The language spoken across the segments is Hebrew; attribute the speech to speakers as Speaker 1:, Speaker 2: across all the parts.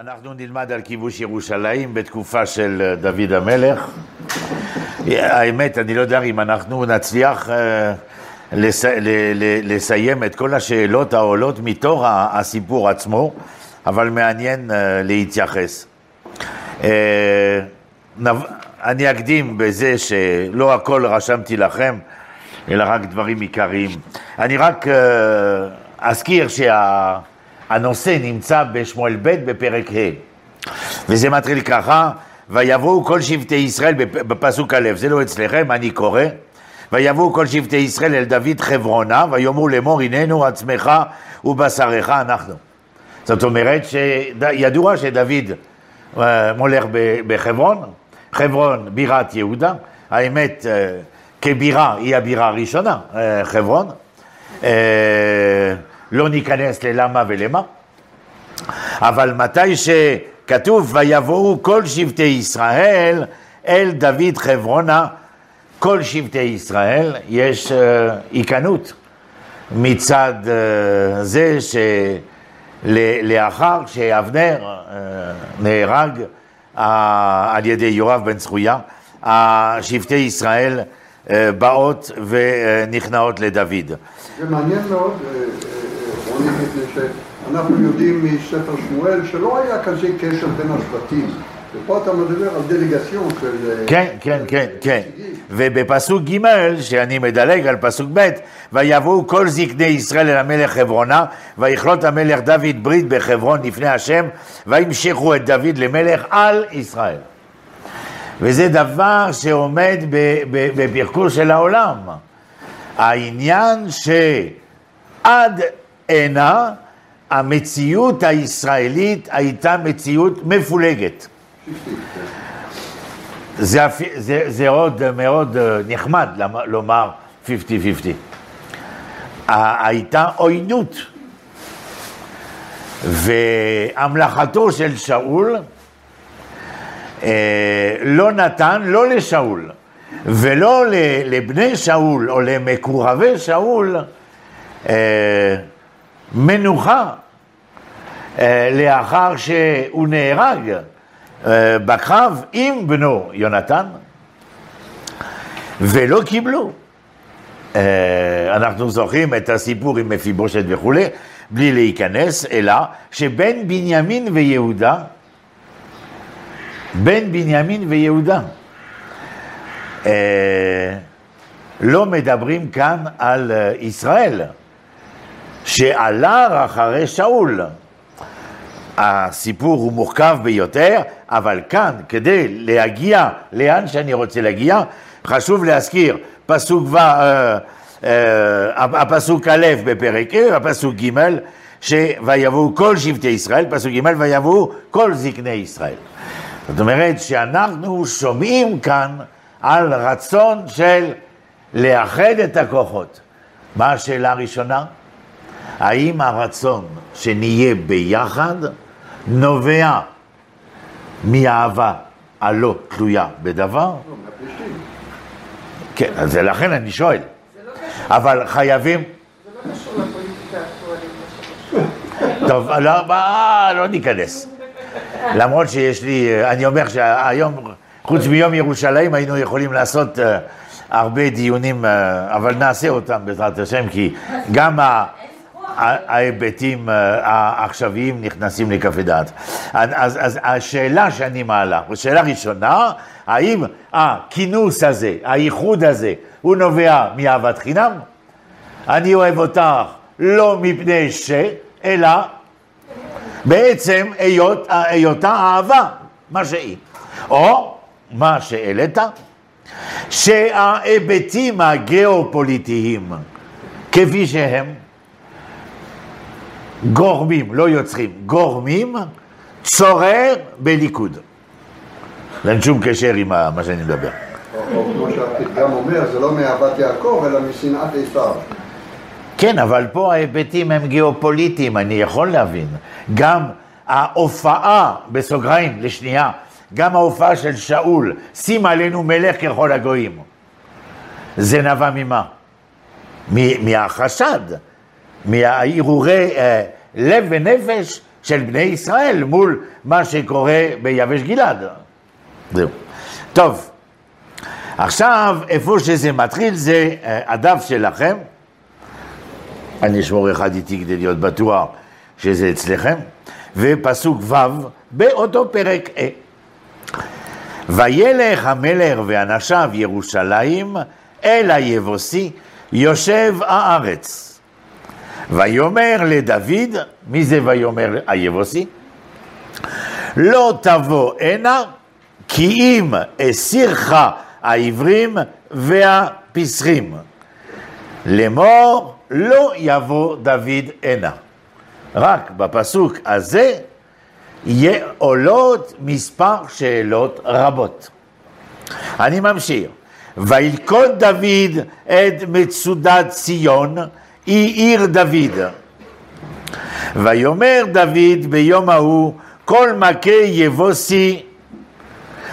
Speaker 1: אנחנו נלמד על כיבוש ירושלים בתקופה של אה, דוד המלך. האמת, אני לא יודע אם אנחנו נצליח אה, לס... לסיים את כל השאלות העולות מתוך הסיפור עצמו, אבל מעניין אה, להתייחס. אני אקדים בזה שלא הכל רשמתי לכם, אלא רק דברים עיקריים. אני רק אזכיר שה... הנושא נמצא בשמואל ב' בפרק ה', וזה מתחיל ככה, ויבואו כל שבטי ישראל בפסוק א', זה לא אצלכם, אני קורא, ויבואו כל שבטי ישראל אל דוד חברונה, ויאמרו לאמור הננו עצמך ובשרך אנחנו. זאת אומרת שידוע שדוד אה, מולך בחברון, חברון בירת יהודה, האמת אה, כבירה היא הבירה הראשונה, אה, חברון. לא ניכנס ללמה ולמה, אבל מתי שכתוב ויבואו כל שבטי ישראל אל דוד חברונה, כל שבטי ישראל, יש היכנות uh, מצד uh, זה שלאחר שאבנר uh, נהרג על ידי יואב בן צרויה, שבטי ישראל באות ונכנעות לדוד.
Speaker 2: זה מעניין מאוד. עקרוני מפני שאנחנו יודעים מספר שמואל שלא היה כזה קשר בין השבטים. ופה אתה מדבר על דלגציון של...
Speaker 1: אה, כן, כן, כן, כן. ובפסוק ג', שאני מדלג על פסוק ב', ויבואו כל זקני ישראל אל המלך חברונה, ויכלות המלך דוד ברית בחברון לפני השם, וימשכו את דוד למלך על ישראל. וזה דבר שעומד בפרקור של העולם. העניין שעד הנה המציאות הישראלית הייתה מציאות מפולגת. זה, זה, זה עוד מאוד אה, נחמד לומר 50-50. הייתה עוינות, והמלכתו של שאול אה, לא נתן לא לשאול ולא לבני שאול או למקורבי שאול אה, מנוחה אה, לאחר שהוא נהרג אה, בקרב עם בנו יונתן, ולא קיבלו. אה, אנחנו זוכרים את הסיפור עם מפיבושת וכולי, בלי להיכנס, אלא שבין בנימין ויהודה, בין בנימין ויהודה, לא מדברים כאן על ישראל, שעלה אחרי שאול. הסיפור הוא מורכב ביותר, אבל כאן, כדי להגיע לאן שאני רוצה להגיע, חשוב להזכיר פסוק ו... אה, אה, הפסוק א' בפרק ה', הפסוק ג', שויבואו כל שבטי ישראל, פסוק ג', ויבואו כל זקני ישראל. זאת אומרת שאנחנו שומעים כאן על רצון של לאחד את הכוחות. מה השאלה הראשונה? האם הרצון שנהיה ביחד נובע מאהבה הלא תלויה בדבר? כן, אז לכן אני שואל. אבל חייבים... טוב, לא, לא ניכנס. למרות שיש לי, אני אומר שהיום, חוץ מיום ירושלים, היינו יכולים לעשות אה, הרבה דיונים, אה, אבל נעשה אותם בעזרת השם, כי גם ההיבטים אה, העכשוויים נכנסים לכף דעת. אז, אז השאלה שאני מעלה, השאלה ראשונה, האם הכינוס הזה, הייחוד הזה, הוא נובע מאהבת חינם? אני אוהב אותך לא מפני ש, אלא בעצם היות, היותה אהבה, מה שהיא. או מה שהעלית, שההיבטים הגיאופוליטיים כפי שהם, גורמים, לא יוצרים, גורמים צורר בליכוד. אין שום קשר עם מה שאני מדבר.
Speaker 2: או כמו שהפתגם אומר, זה לא מאהבת יעקב, אלא משנאת עשיו.
Speaker 1: כן, אבל פה ההיבטים הם גיאופוליטיים, אני יכול להבין. גם ההופעה, בסוגריים, לשנייה, גם ההופעה של שאול, שים עלינו מלך ככל הגויים. זה נבע ממה? מהחשד מההרהורי אה, לב ונפש של בני ישראל מול מה שקורה ביבש גלעד. זהו. טוב, עכשיו, איפה שזה מתחיל זה אה, הדף שלכם. אני אשמור אחד איתי כדי להיות בטוח שזה אצלכם. ופסוק ו' באותו פרק ה'. וילך המלך ואנשיו ירושלים אל היבוסי יושב הארץ. ויאמר לדוד, מי זה ויאמר היבוסי? לא תבוא הנה כי אם אסירך העברים והפסחים. לאמור לא יבוא דוד הנה. רק בפסוק הזה עולות מספר שאלות רבות. אני ממשיך. וילכוד דוד את מצודת ציון, היא עיר דוד. ויאמר דוד ביום ההוא, כל מכה יבוסי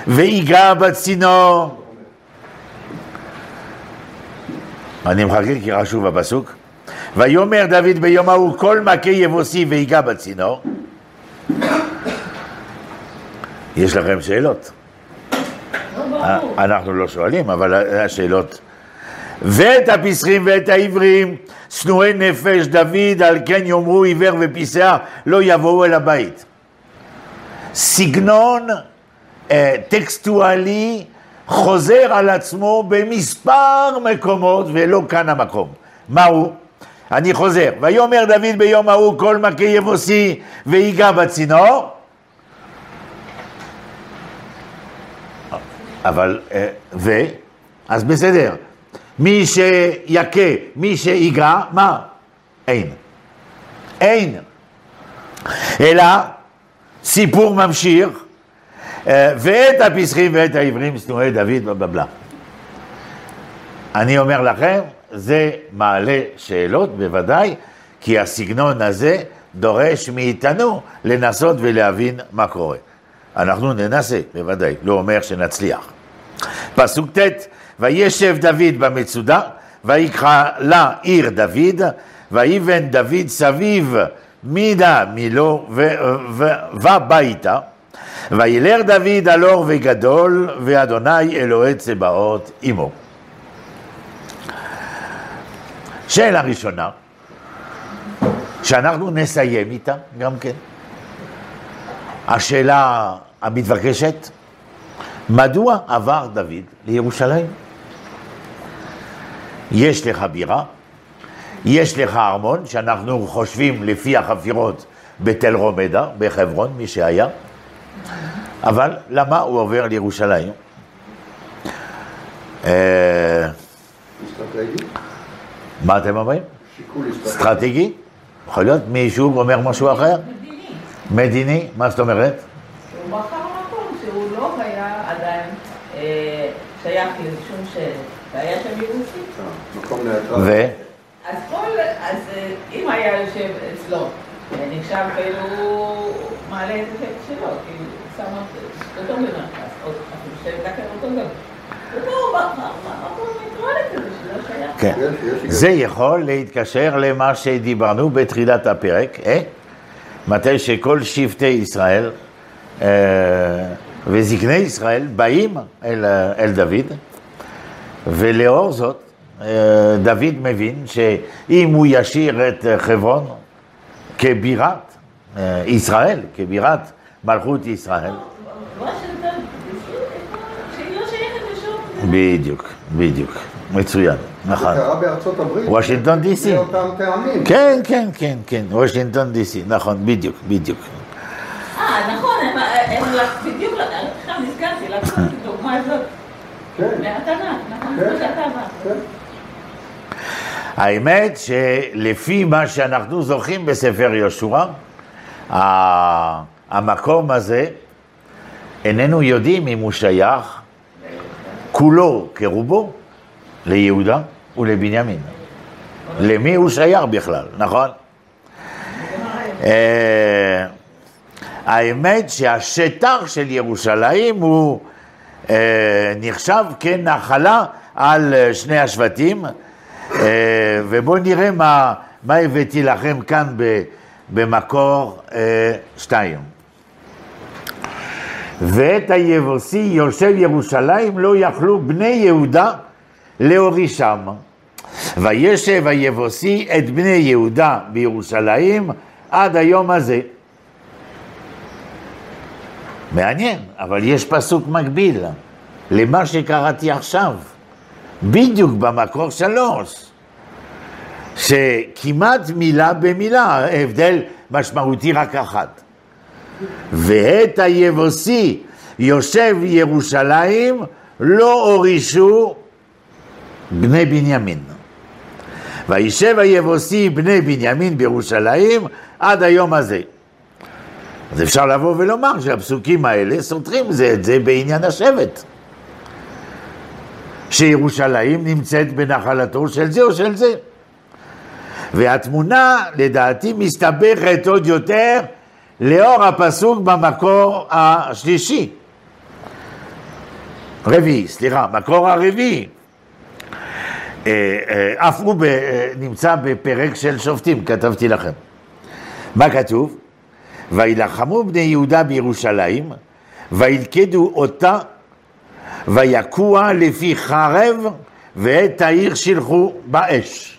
Speaker 1: ויגע בצינור. אני מחכה כי רשום בפסוק. ויאמר דוד ביום ההוא כל מכה יבוסי ויגע בצינור. יש לכם שאלות? אה, אנחנו לא שואלים, אבל השאלות. ואת הפסחים ואת העברים, שנואי נפש דוד, על כן יאמרו עיוור ופיסח, לא יבואו אל הבית. סגנון אה, טקסטואלי חוזר על עצמו במספר מקומות, ולא כאן המקום. מהו? אני חוזר. ויאמר דוד ביום ההוא כל מכה יבוסי ויגע בצינור. אבל, אה, ו? אז בסדר. מי שיכה, מי שיגע, מה? אין. אין. אלא סיפור ממשיך, אה, ואת הפסחים ואת העברים שנואי דוד בבבלה. אני אומר לכם, זה מעלה שאלות בוודאי, כי הסגנון הזה דורש מאיתנו לנסות ולהבין מה קורה. אנחנו ננסה, בוודאי, לא אומר שנצליח. פסוק ט' וישב דוד במצודה, ויקרא לה עיר דוד, ויבן דוד סביב מידה מילו וביתה, וילר דוד על אור וגדול, ואדוני אלוהי צבאות עמו. שאלה ראשונה, שאנחנו נסיים איתה גם כן. השאלה המתבקשת, מדוע עבר דוד לירושלים? יש לך בירה, יש לך ארמון, שאנחנו חושבים לפי החפירות בתל רומדה, בחברון, מי שהיה, אבל למה הוא עובר לירושלים?
Speaker 2: אה, אסטרטגי?
Speaker 1: מה אתם אומרים?
Speaker 2: שיקול
Speaker 1: אסטרטגי? יכול להיות מישהו אומר משהו אחר?
Speaker 3: מדיני.
Speaker 1: מדיני? מה זאת אומרת?
Speaker 3: הוא בחר מקום שהוא לא היה עדיין אה, שייך לשום ש... והיה שם יבוסי.
Speaker 1: ו?
Speaker 3: אז כל... אז אה, אם היה יושב אצלו, נחשב כאילו מעלה את השם שלו, כאילו שם אותו במרכז, או אפילו שדקר אותו גם.
Speaker 1: כן. זה יכול להתקשר למה שדיברנו בתחילת הפרק, אה? מתי שכל שבטי ישראל אה, וזקני ישראל באים אל, אל דוד, ולאור זאת דוד מבין שאם הוא ישאיר את חברון כבירת אה, ישראל, כבירת מלכות ישראל. בדיוק, בדיוק, מצוין, נכון.
Speaker 2: זה קרה בארצות הברית.
Speaker 1: וושינגטון די.סי.
Speaker 2: מאותם טעמים.
Speaker 1: כן, כן, כן, כן, וושינגטון די.סי, נכון, בדיוק, בדיוק.
Speaker 3: אה, נכון, הם- בדיוק, עכשיו נזכרתי, לקחו את הדוגמה הזאת
Speaker 2: כן,
Speaker 3: מהתנ"ך, נכון?
Speaker 2: כן.
Speaker 3: כמו שאתה אמרת.
Speaker 1: האמת שלפי מה שאנחנו זוכרים בספר יהושע, המקום הזה, איננו יודעים אם הוא שייך כולו כרובו ליהודה ולבנימין. למי הוא שייך בכלל, נכון? אה, האמת שהשטח של ירושלים הוא אה, נחשב כנחלה על אה, שני השבטים, ובואו נראה מה, מה הבאתי לכם כאן ב, במקור אה, שתיים. ואת היבוסי יושב ירושלים לא יכלו בני יהודה להורישם. וישב היבוסי את בני יהודה בירושלים עד היום הזה. מעניין, אבל יש פסוק מקביל למה שקראתי עכשיו, בדיוק במקור שלוש, שכמעט מילה במילה, הבדל משמעותי רק אחת. ואת היבוסי יושב ירושלים לא הורישו בני בנימין. וישב היבוסי בני בנימין בירושלים עד היום הזה. אז אפשר לבוא ולומר שהפסוקים האלה סותרים זה את זה בעניין השבט. שירושלים נמצאת בנחלתו של זה או של זה. והתמונה לדעתי מסתבכת עוד יותר לאור הפסוק במקור השלישי. רביעי, סליחה, מקור הרביעי. אה, אה, אף הוא נמצא בפרק של שופטים, כתבתי לכם. מה כתוב? וילחמו בני יהודה בירושלים, וילכדו אותה, ויקוע לפי חרב, ואת העיר שילחו באש.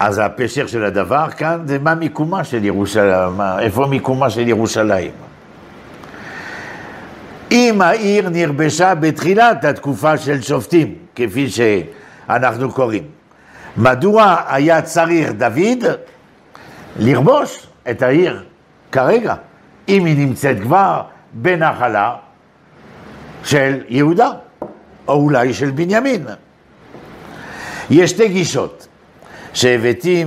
Speaker 1: אז הפשר של הדבר כאן זה מה מיקומה של ירושלים, איפה מיקומה של ירושלים. אם העיר נרבשה בתחילת התקופה של שופטים, כפי שאנחנו קוראים, מדוע היה צריך דוד לרבוש את העיר כרגע, אם היא נמצאת כבר בנחלה של יהודה, או אולי של בנימין? יש שתי גישות. שהבאתי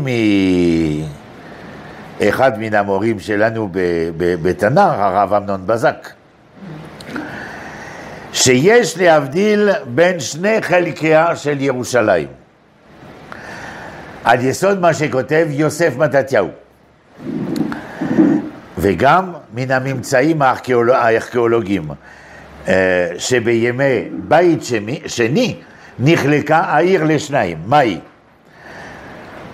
Speaker 1: מאחד מן המורים שלנו בתנ"ך, הרב אמנון בזק, שיש להבדיל בין שני חלקיה של ירושלים, על יסוד מה שכותב יוסף מתתיהו, וגם מן הממצאים הארכיאולוגיים, אה, שבימי בית שני נחלקה העיר לשניים, מהי?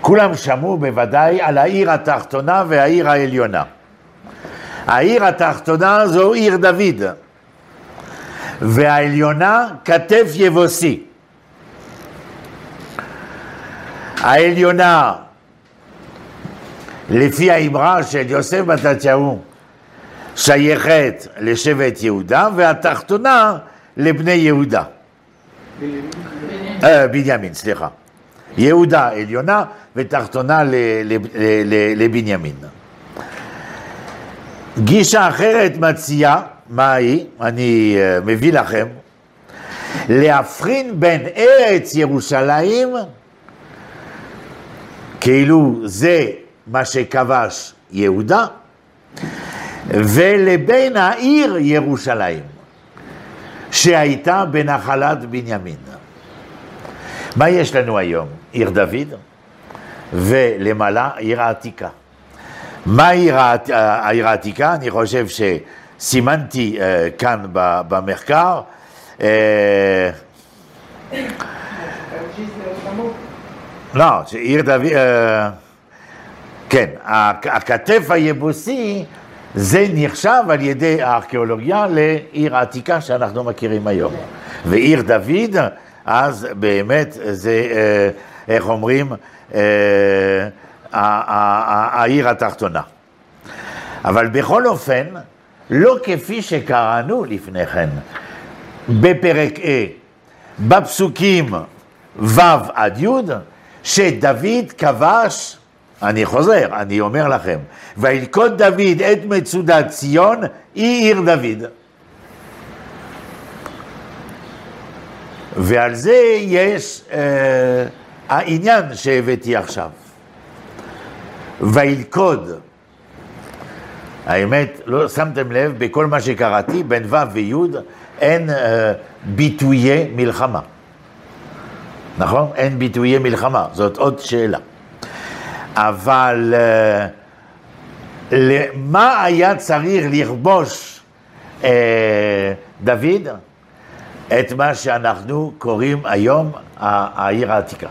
Speaker 1: כולם שמעו בוודאי על העיר התחתונה והעיר העליונה. העיר התחתונה זו עיר דוד, והעליונה כתף יבוסי. העליונה, לפי האמרה של יוסף בתתיהו, שייכת לשבט יהודה, והתחתונה לבני יהודה. בנימין, אה, סליחה. יהודה עליונה ותחתונה לבנימין. גישה אחרת מציעה, מה היא? אני אה, מביא לכם, להבחין בין ארץ ירושלים, כאילו זה מה שכבש יהודה, ולבין העיר ירושלים, שהייתה בנחלת בנימין. מה יש לנו היום? עיר דוד, ולמעלה עיר העתיקה. מה העיר, העיר העתיקה? אני חושב שסימנתי uh, כאן במחקר. Uh, לא, עיר דוד, uh, כן, הכתף היבוסי זה נחשב על ידי הארכיאולוגיה לעיר העתיקה שאנחנו מכירים היום. ועיר דוד, אז באמת זה, איך אומרים, אה, העיר התחתונה. אבל בכל אופן, לא כפי שקראנו לפני כן, בפרק A, בפסוקים ו' עד י', שדוד כבש, אני חוזר, אני אומר לכם, וילכוד דוד את מצודת ציון, היא עיר דוד. ועל זה יש אה, העניין שהבאתי עכשיו. וילכוד. האמת, לא שמתם לב, בכל מה שקראתי, בין ו' וי' אין אה, ביטויי מלחמה. נכון? אין ביטויי מלחמה, זאת עוד שאלה. אבל אה, למה היה צריך לכבוש אה, דוד? את מה שאנחנו קוראים היום העיר העתיקה.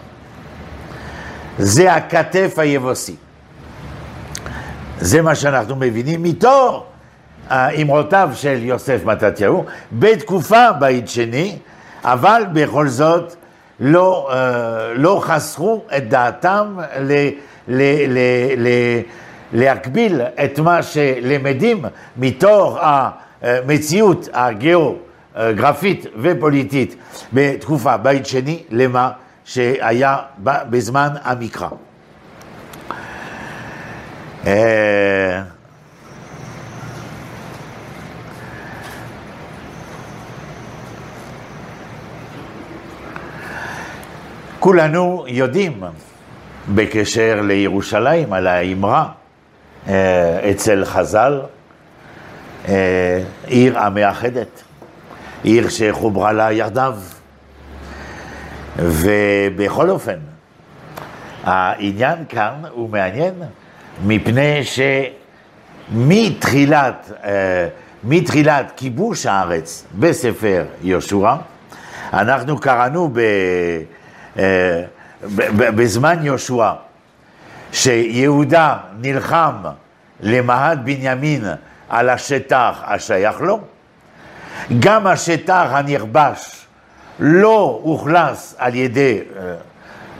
Speaker 1: זה הכתף היבוסי. זה מה שאנחנו מבינים מתור האמרותיו של יוסף מתתיהו, בתקופה בית שני, אבל בכל זאת לא, אה, לא חסכו את דעתם ל, ל, ל, ל, להקביל את מה שלמדים מתוך המציאות הגיאוגרפית ופוליטית בתקופה בית שני למה שהיה בזמן המקרא. אה, כולנו יודעים בקשר לירושלים על האמרה אה, אצל חז"ל, אה, עיר המאחדת, עיר שחוברה לה יחדיו. ובכל אופן, העניין כאן הוא מעניין מפני שמתחילת אה, מתחילת כיבוש הארץ בספר יהושע, אנחנו קראנו ב, בזמן יהושע שיהודה נלחם למהד בנימין על השטח השייך לו, גם השטח הנכבש לא אוכלס על ידי, אה,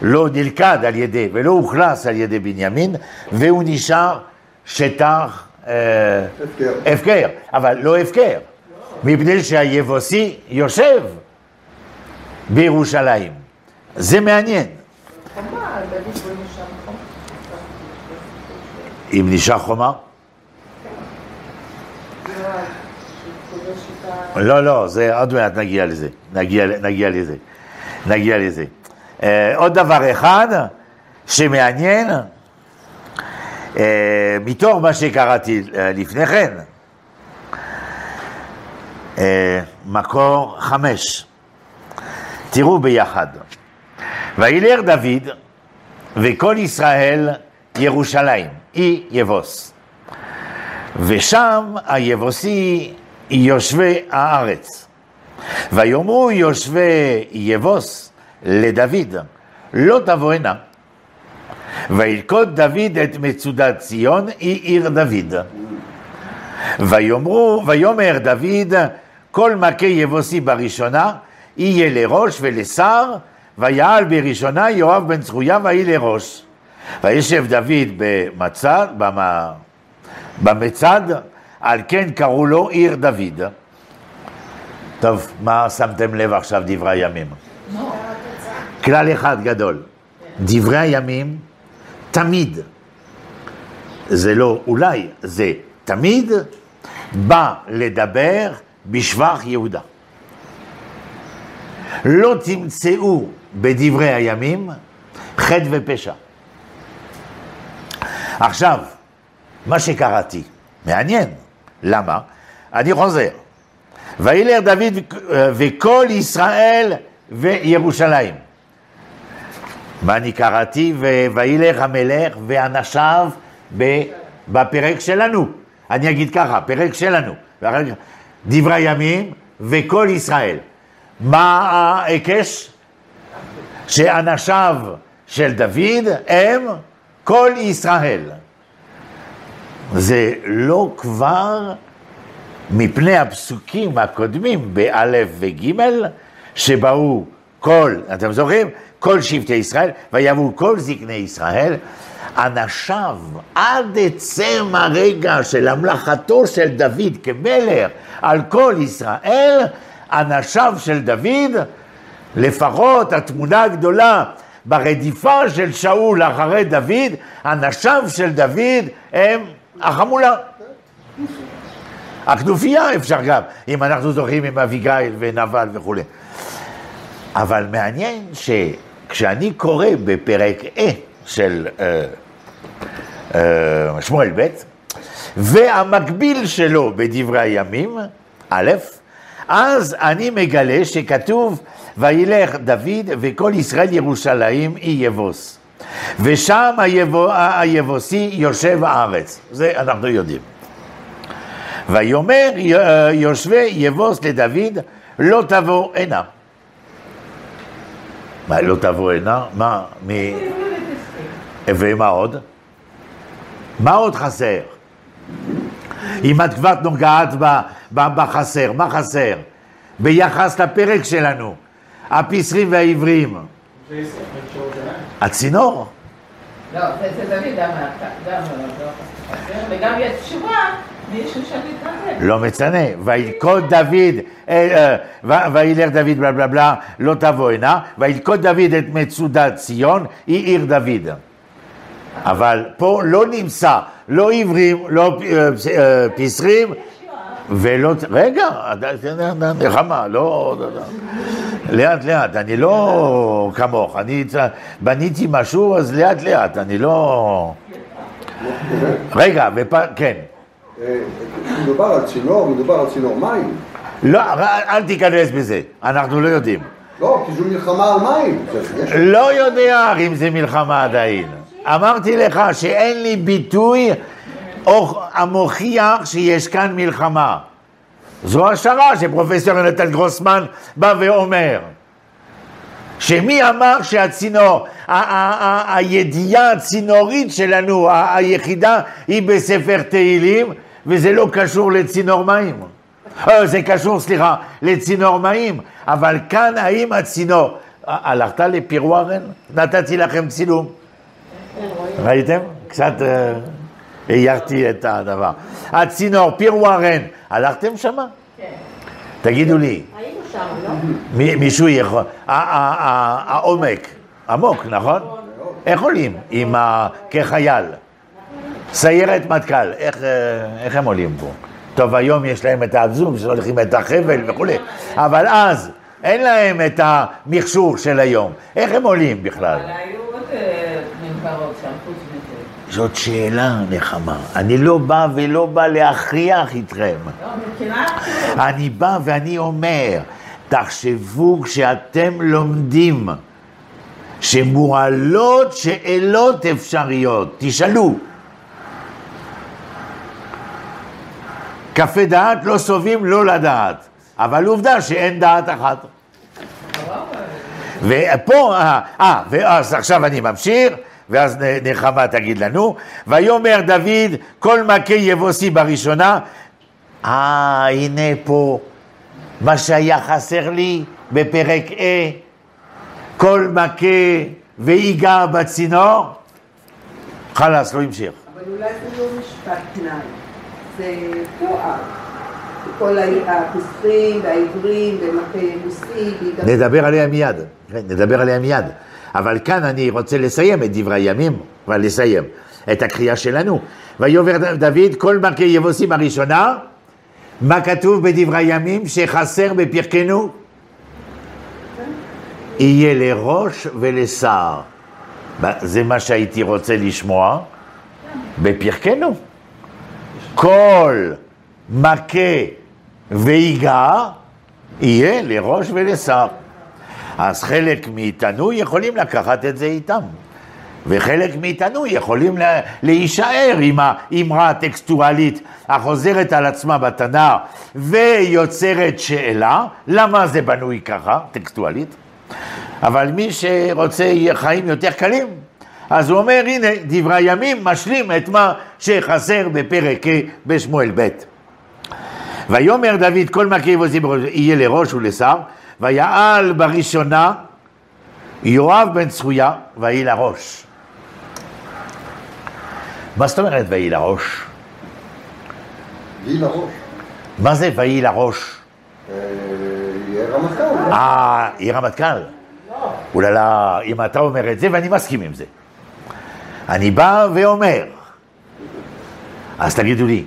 Speaker 1: לא נלכד על ידי ולא אוכלס על ידי בנימין, והוא נשאר שטח אה, הפקר. הפקר, אבל לא הפקר, מפני שהיבוסי יושב בירושלים. זה מעניין. אם נשאר חומה? לא, לא, זה עוד מעט נגיע לזה, נגיע, נגיע לזה, נגיע לזה. Uh, עוד דבר אחד שמעניין, uh, מתוך מה שקראתי uh, לפני כן, uh, מקור חמש, תראו ביחד. וילך דוד וכל ישראל ירושלים, אי יבוס. ושם היבוסי יושבי הארץ. ויאמרו יושבי יבוס לדוד, לא תבוא הנה. וילכוד דוד את מצודת ציון, היא עיר דוד. ויאמרו, ויאמר דוד, כל מכה יבוסי בראשונה, יהיה לראש ולשר, ויעל בראשונה יואב בן צרויה ויהי לראש. וישב דוד במצד, במצד, על כן קראו לו עיר דוד. טוב, מה שמתם לב עכשיו דברי הימים? כלל אחד גדול, דברי הימים תמיד, זה לא אולי, זה תמיד בא לדבר בשבח יהודה. לא תמצאו בדברי הימים חטא ופשע. עכשיו, מה שקראתי, מעניין, למה? אני חוזר. וילך דוד וכל ישראל וירושלים. מה אני קראתי? וילך המלך ואנשיו בפרק שלנו. אני אגיד ככה, פרק שלנו. דברי ימים וכל ישראל. מה ההיקש? שאנשיו של דוד הם כל ישראל. זה לא כבר מפני הפסוקים הקודמים באלף וגימל, שבאו כל, אתם זוכרים? כל שבטי ישראל, ויבואו כל זקני ישראל, אנשיו עד עצם הרגע של המלאכתו של דוד כמלך על כל ישראל, אנשיו של דוד, לפחות התמונה הגדולה ברדיפה של שאול אחרי דוד, אנשיו של דוד הם החמולה. הכנופיה אפשר גם, אם אנחנו זוכרים עם אביגיל ונבל וכולי. אבל מעניין שכשאני קורא בפרק A של אה, אה, שמואל ב', והמקביל שלו בדברי הימים, א', אז אני מגלה שכתוב וילך דוד וכל ישראל ירושלים אי יבוס. ושם היבוא, היבוסי יושב הארץ, זה אנחנו יודעים. ויאמר יושבי יבוס לדוד לא תבוא הנה. מה, לא תבוא הנה? מה, מ... ומה עוד? מה עוד חסר? אם את כבר נוגעת בחסר, מה חסר? ביחס לפרק שלנו, הפיסרים והעברים. הצינור.
Speaker 3: לא, זה דוד גם, לא וגם יש תשובה.
Speaker 1: לא מצנא, וילכוד דוד, אה, אה, וילך דוד בלה בלה בלה, לא תבוא הנה, וילכוד דוד את מצודת ציון, היא עיר דוד. אבל פה לא נמצא, לא עברים, לא אה, פס- אה, פיסרים, ולא, רגע, נחמה, לא, לא, לא. לאט לאט, אני לא כמוך, אני בניתי משהו, אז לאט לאט, אני לא... רגע, ופ... כן.
Speaker 2: אה, מדובר על צינור, מדובר על צינור מים.
Speaker 1: לא, אל תיכנס בזה, אנחנו לא יודעים.
Speaker 2: לא, כי זו מלחמה על מים.
Speaker 1: לא יודע אם זה מלחמה עדיין. אמרתי לך שאין לי ביטוי המוכיח שיש כאן מלחמה. זו השערה שפרופסור יונתן גרוסמן בא ואומר. שמי אמר שהצינור, הידיעה הצינורית שלנו, היחידה, היא בספר תהילים, וזה לא קשור לצינור מים. אה, זה קשור, סליחה, לצינור מים, אבל כאן האם הצינור... הלכת לפירוורן? נתתי לכם צילום. ראיתם? קצת אה, הערתי את הדבר. הצינור, פירוורן, הלכתם שמה?
Speaker 3: כן.
Speaker 1: תגידו לי,
Speaker 4: היינו שם, לא?
Speaker 1: מי- מישהו יכול, העומק, עמוק, נכון? איך עולים? עם ה... כחייל. סיירת מטכ"ל, איך, אה, איך הם עולים פה? טוב, היום יש להם את האבזום שהולכים את החבל וכולי, אבל אז אין להם את המכשור של היום. איך הם עולים בכלל?
Speaker 3: אבל היו עוד אה, מנברות שם, חוץ מזה.
Speaker 1: זאת שאלה, נחמה. אני לא בא ולא בא להכריח איתכם.
Speaker 3: לא.
Speaker 1: אני בא ואני אומר, תחשבו כשאתם לומדים שמועלות שאלות אפשריות, תשאלו. קפה דעת לא סובים לא לדעת, אבל עובדה שאין דעת אחת. ופה, אה, אה, ואז עכשיו אני ממשיך, ואז נחמה תגיד לנו, ויאמר דוד, כל מכה יבוסי בראשונה, אה, הנה פה מה שהיה חסר לי בפרק A, כל מכה ויגע בצינור, חלאס, לא המשיך.
Speaker 5: אבל אולי זה לא משפט תנאי, זה תואר. כל ה- הפסחים והעברים ומכה ויגע-
Speaker 1: נדבר עליה מיד, כן, נדבר עליה מיד. אבל כאן אני רוצה לסיים את דברי הימים, אבל לסיים את הקריאה שלנו. ויאמר דוד, כל מכה יבוסים הראשונה, מה כתוב בדברי הימים שחסר בפרקנו? יהיה לראש ולשר. זה מה שהייתי רוצה לשמוע בפרקנו. כל מכה ויגע יהיה לראש ולשר. אז חלק מאיתנו יכולים לקחת את זה איתם, וחלק מאיתנו יכולים לה- להישאר עם האמרה הטקסטואלית החוזרת על עצמה בתנ"ך ויוצרת שאלה, למה זה בנוי ככה, טקסטואלית? אבל מי שרוצה חיים יותר קלים, אז הוא אומר, הנה, דברי הימים משלים את מה שחסר בפרק ה' בשמואל ב'. ויאמר דוד, כל יבוסי בראש, יהיה לראש ולשר, ויעל בראשונה יואב בן צרויה, ויהי לראש. מה זאת אומרת ויהי לראש?
Speaker 2: גיל הראש.
Speaker 1: מה זה ויהי לראש?
Speaker 2: אה, יהיה רמטכ"ל.
Speaker 1: אה, היא רמטכ"ל. אוללה, אם אתה אומר את זה, ואני מסכים עם זה. אני בא ואומר, אז תגידו לי,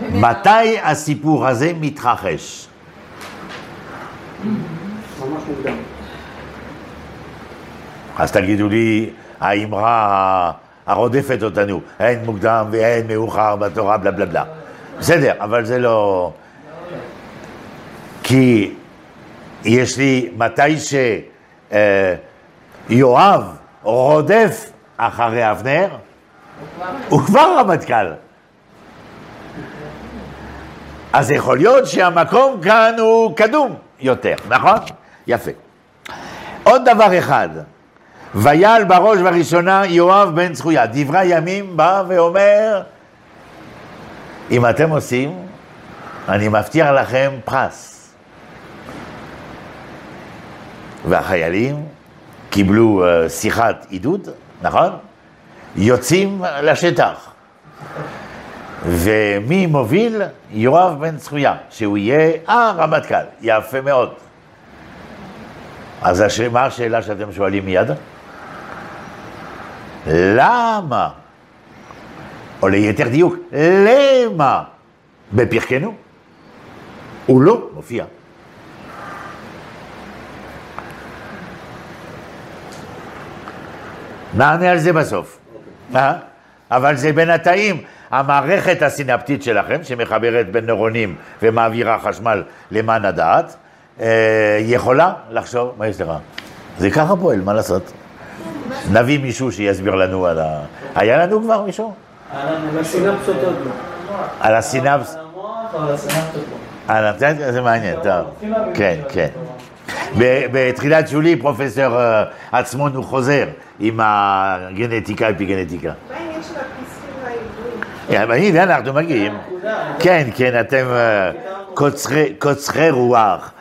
Speaker 1: מתי הסיפור הזה מתרחש? אז תגידו לי, האמרה הרודפת אותנו, אין מוקדם ואין מאוחר בתורה, בלה בלה בלה. בסדר, אבל זה לא... כי יש לי, מתי שיואב רודף אחרי אבנר, הוא כבר רמטכ"ל. אז יכול להיות שהמקום כאן הוא קדום יותר, נכון? יפה. עוד דבר אחד, ויעל בראש ובראשונה יואב בן צחויה. דברי הימים בא ואומר, אם אתם עושים, אני מבטיח לכם פרס. והחיילים קיבלו אה, שיחת עידוד, נכון? יוצאים לשטח. ומי מוביל? יואב בן צחויה, שהוא יהיה הרמטכ"ל. יפה מאוד. אז הש... מה השאלה שאתם שואלים מיד? למה? או ליתר דיוק, למה? בפרקנו? הוא לא מופיע. נענה על זה בסוף. אה? אבל זה בינתיים המערכת הסינפטית שלכם, שמחברת בין נוירונים ומעבירה חשמל למען הדעת, אה, יכולה לחשוב, מה יש לך? זה ככה פועל, מה לעשות? נביא מישהו שיסביר לנו על ה... היה לנו כבר מישהו?
Speaker 4: על הסינפסות עוד לא.
Speaker 1: על הסינפס?
Speaker 4: על המוח, הסינפסות לא.
Speaker 1: על ה... זה מעניין, טוב. כן, כן. ב- בתחילת שולי פרופסור אה, עצמון הוא חוזר עם הגנטיקה, אפיגנטיקה.
Speaker 5: מה העניין של העבריים?
Speaker 1: כן, הנה אנחנו מגיעים. כן, כן, אתם אה, קוצרי- רוח.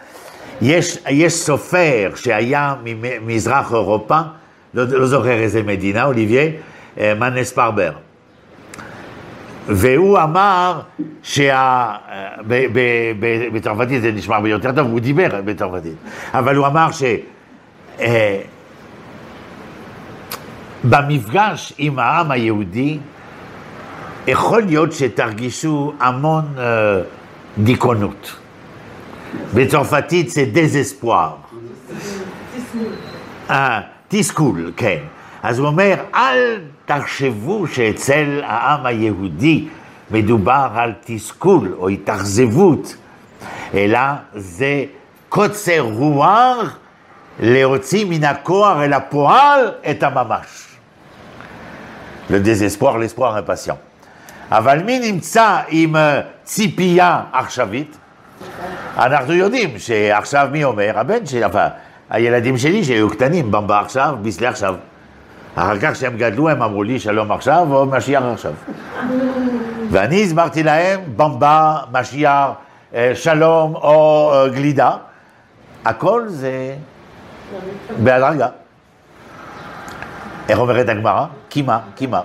Speaker 1: יש, סופר שהיה ממזרח אירופה, לא, לא זוכר איזה מדינה, אוליבייה, אה, מנס פרבר. והוא אמר שה... אה, בצרפתית זה נשמע יותר טוב, הוא דיבר בצרפתית, אבל הוא אמר ש... אה, במפגש עם העם היהודי, יכול להיות שתרגישו המון אה, דיכאונות. בצרפתית זה דזספואר. אה, תסכול, כן. אז הוא אומר, אל תחשבו שאצל העם היהודי מדובר על תסכול או התאכזבות, אלא זה קוצר רוח להוציא מן הכוח אל הפועל את הממש. le désespoir, l'espoir impatient. אבל מי נמצא עם אה, ציפייה עכשווית? אנחנו יודעים שעכשיו מי אומר? הבן שלי, אבל הילדים שלי שהיו קטנים, במבה עכשיו, ביסלי עכשיו. אחר כך כשהם גדלו הם אמרו לי שלום עכשיו או משיח עכשיו. ואני הסברתי להם במבה, משיח, אה, שלום או אה, גלידה. הכל זה בהדרגה. איך אומרת הגמרא? קימה, קימה.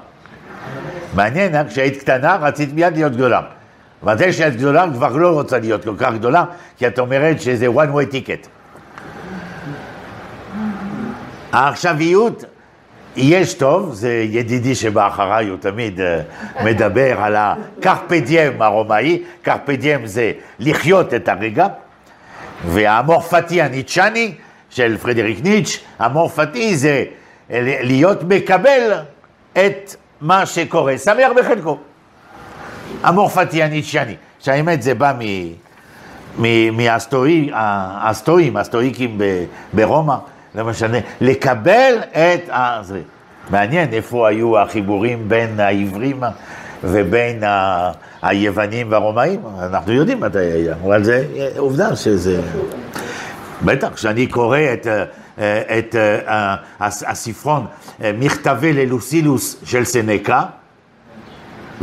Speaker 1: מעניין, אה? כשהיית קטנה רצית מיד להיות גדולה. מתי שהיית גדולה כבר לא רוצה להיות כל כך גדולה, כי את אומרת שזה one way ticket. העכשוויות, יש טוב, זה ידידי שבאחריי, הוא תמיד אה, מדבר על הקרפדיאם הרומאי, קרפדיאם זה לחיות את הרגע, והמורפתי הניטשני של פרדריק ניטש, המורפתי זה להיות מקבל את מה שקורה, שמח בחלקו. המורפתי הניטשני, שהאמת זה בא מ... מ- מהסטואי, הסטואים, הסטואיקים ברומא, לא משנה, לקבל את ה... זה. מעניין איפה היו החיבורים בין העברים ובין ה- היוונים והרומאים, אנחנו יודעים מתי היה, אבל זה עובדה שזה... בטח, כשאני קורא את, אה, את אה, הס- הספרון אה, מכתבי ללוסילוס של סנקה,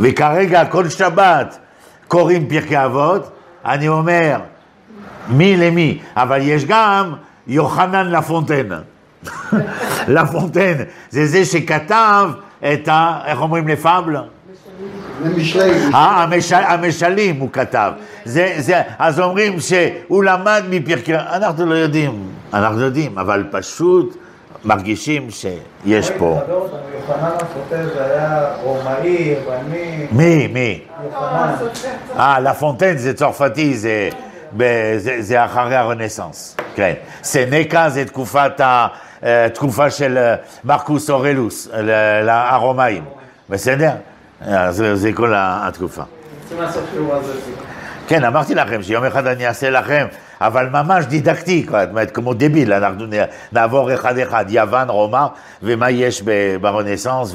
Speaker 1: וכרגע כל שבת קוראים פרקי אבות, אני אומר, מי למי, אבל יש גם יוחנן לפונטן. לפונטן, זה זה שכתב את ה... איך אומרים לפאבל? אה, המשל, המשלים הוא כתב. זה, זה, אז אומרים שהוא למד מפרקי... אנחנו לא יודעים, אנחנו יודעים, אבל פשוט מרגישים שיש פה.
Speaker 4: אותנו, יוחנן הסופר זה היה רומאי, יווני,
Speaker 1: מי, מי?
Speaker 4: יוחנן.
Speaker 1: אה, לפונטן זה צרפתי, זה, זה, זה אחרי הרנסאנס, כן. סנקה זה תקופת ה, אה, תקופה של אה, מרקוס אורלוס, הרומאים, בסדר? אה, זה, זה כל התקופה. כן, אמרתי לכם שיום אחד אני אעשה לכם, אבל ממש דידקטי, כמו דביל, אנחנו נעבור אחד-אחד, יוון, רומא, ומה יש ברנסאנס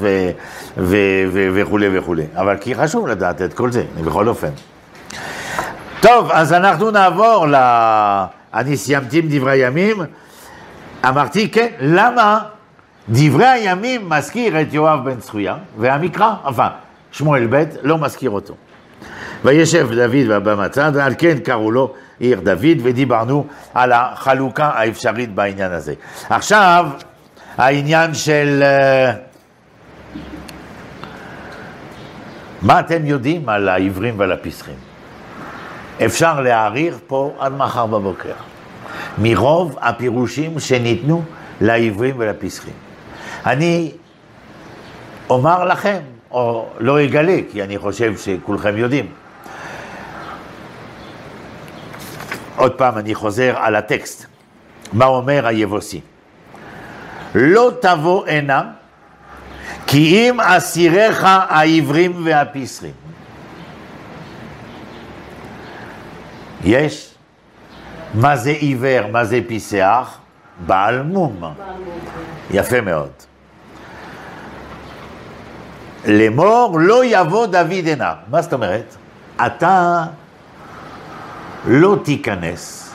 Speaker 1: וכולי וכולי. אבל כי חשוב לדעת את כל זה, בכל אופן. טוב, אז אנחנו נעבור ל... אני סיימתי עם דברי ימים. אמרתי, כן, למה דברי הימים מזכיר את יואב בן צחויה, והמקרא, enfin, שמואל ב' לא מזכיר אותו. וישב דוד במצד, ועל כן קראו לו עיר דוד, ודיברנו על החלוקה האפשרית בעניין הזה. עכשיו, העניין של... אה, מה אתם יודעים על העברים ועל הפסחים? אפשר להעריך פה עד מחר בבוקר, מרוב הפירושים שניתנו לעברים ולפסחים. אני אומר לכם, או לא אגלה, כי אני חושב שכולכם יודעים. עוד פעם אני חוזר על הטקסט. מה אומר היבוסי? לא תבוא הנה, כי אם אסיריך העברים והפסחים. יש? מה זה עיוור, מה זה פיסח? בעל מום. יפה מאוד. לאמור לא יבוא דוד הנה. מה זאת אומרת? אתה לא תיכנס.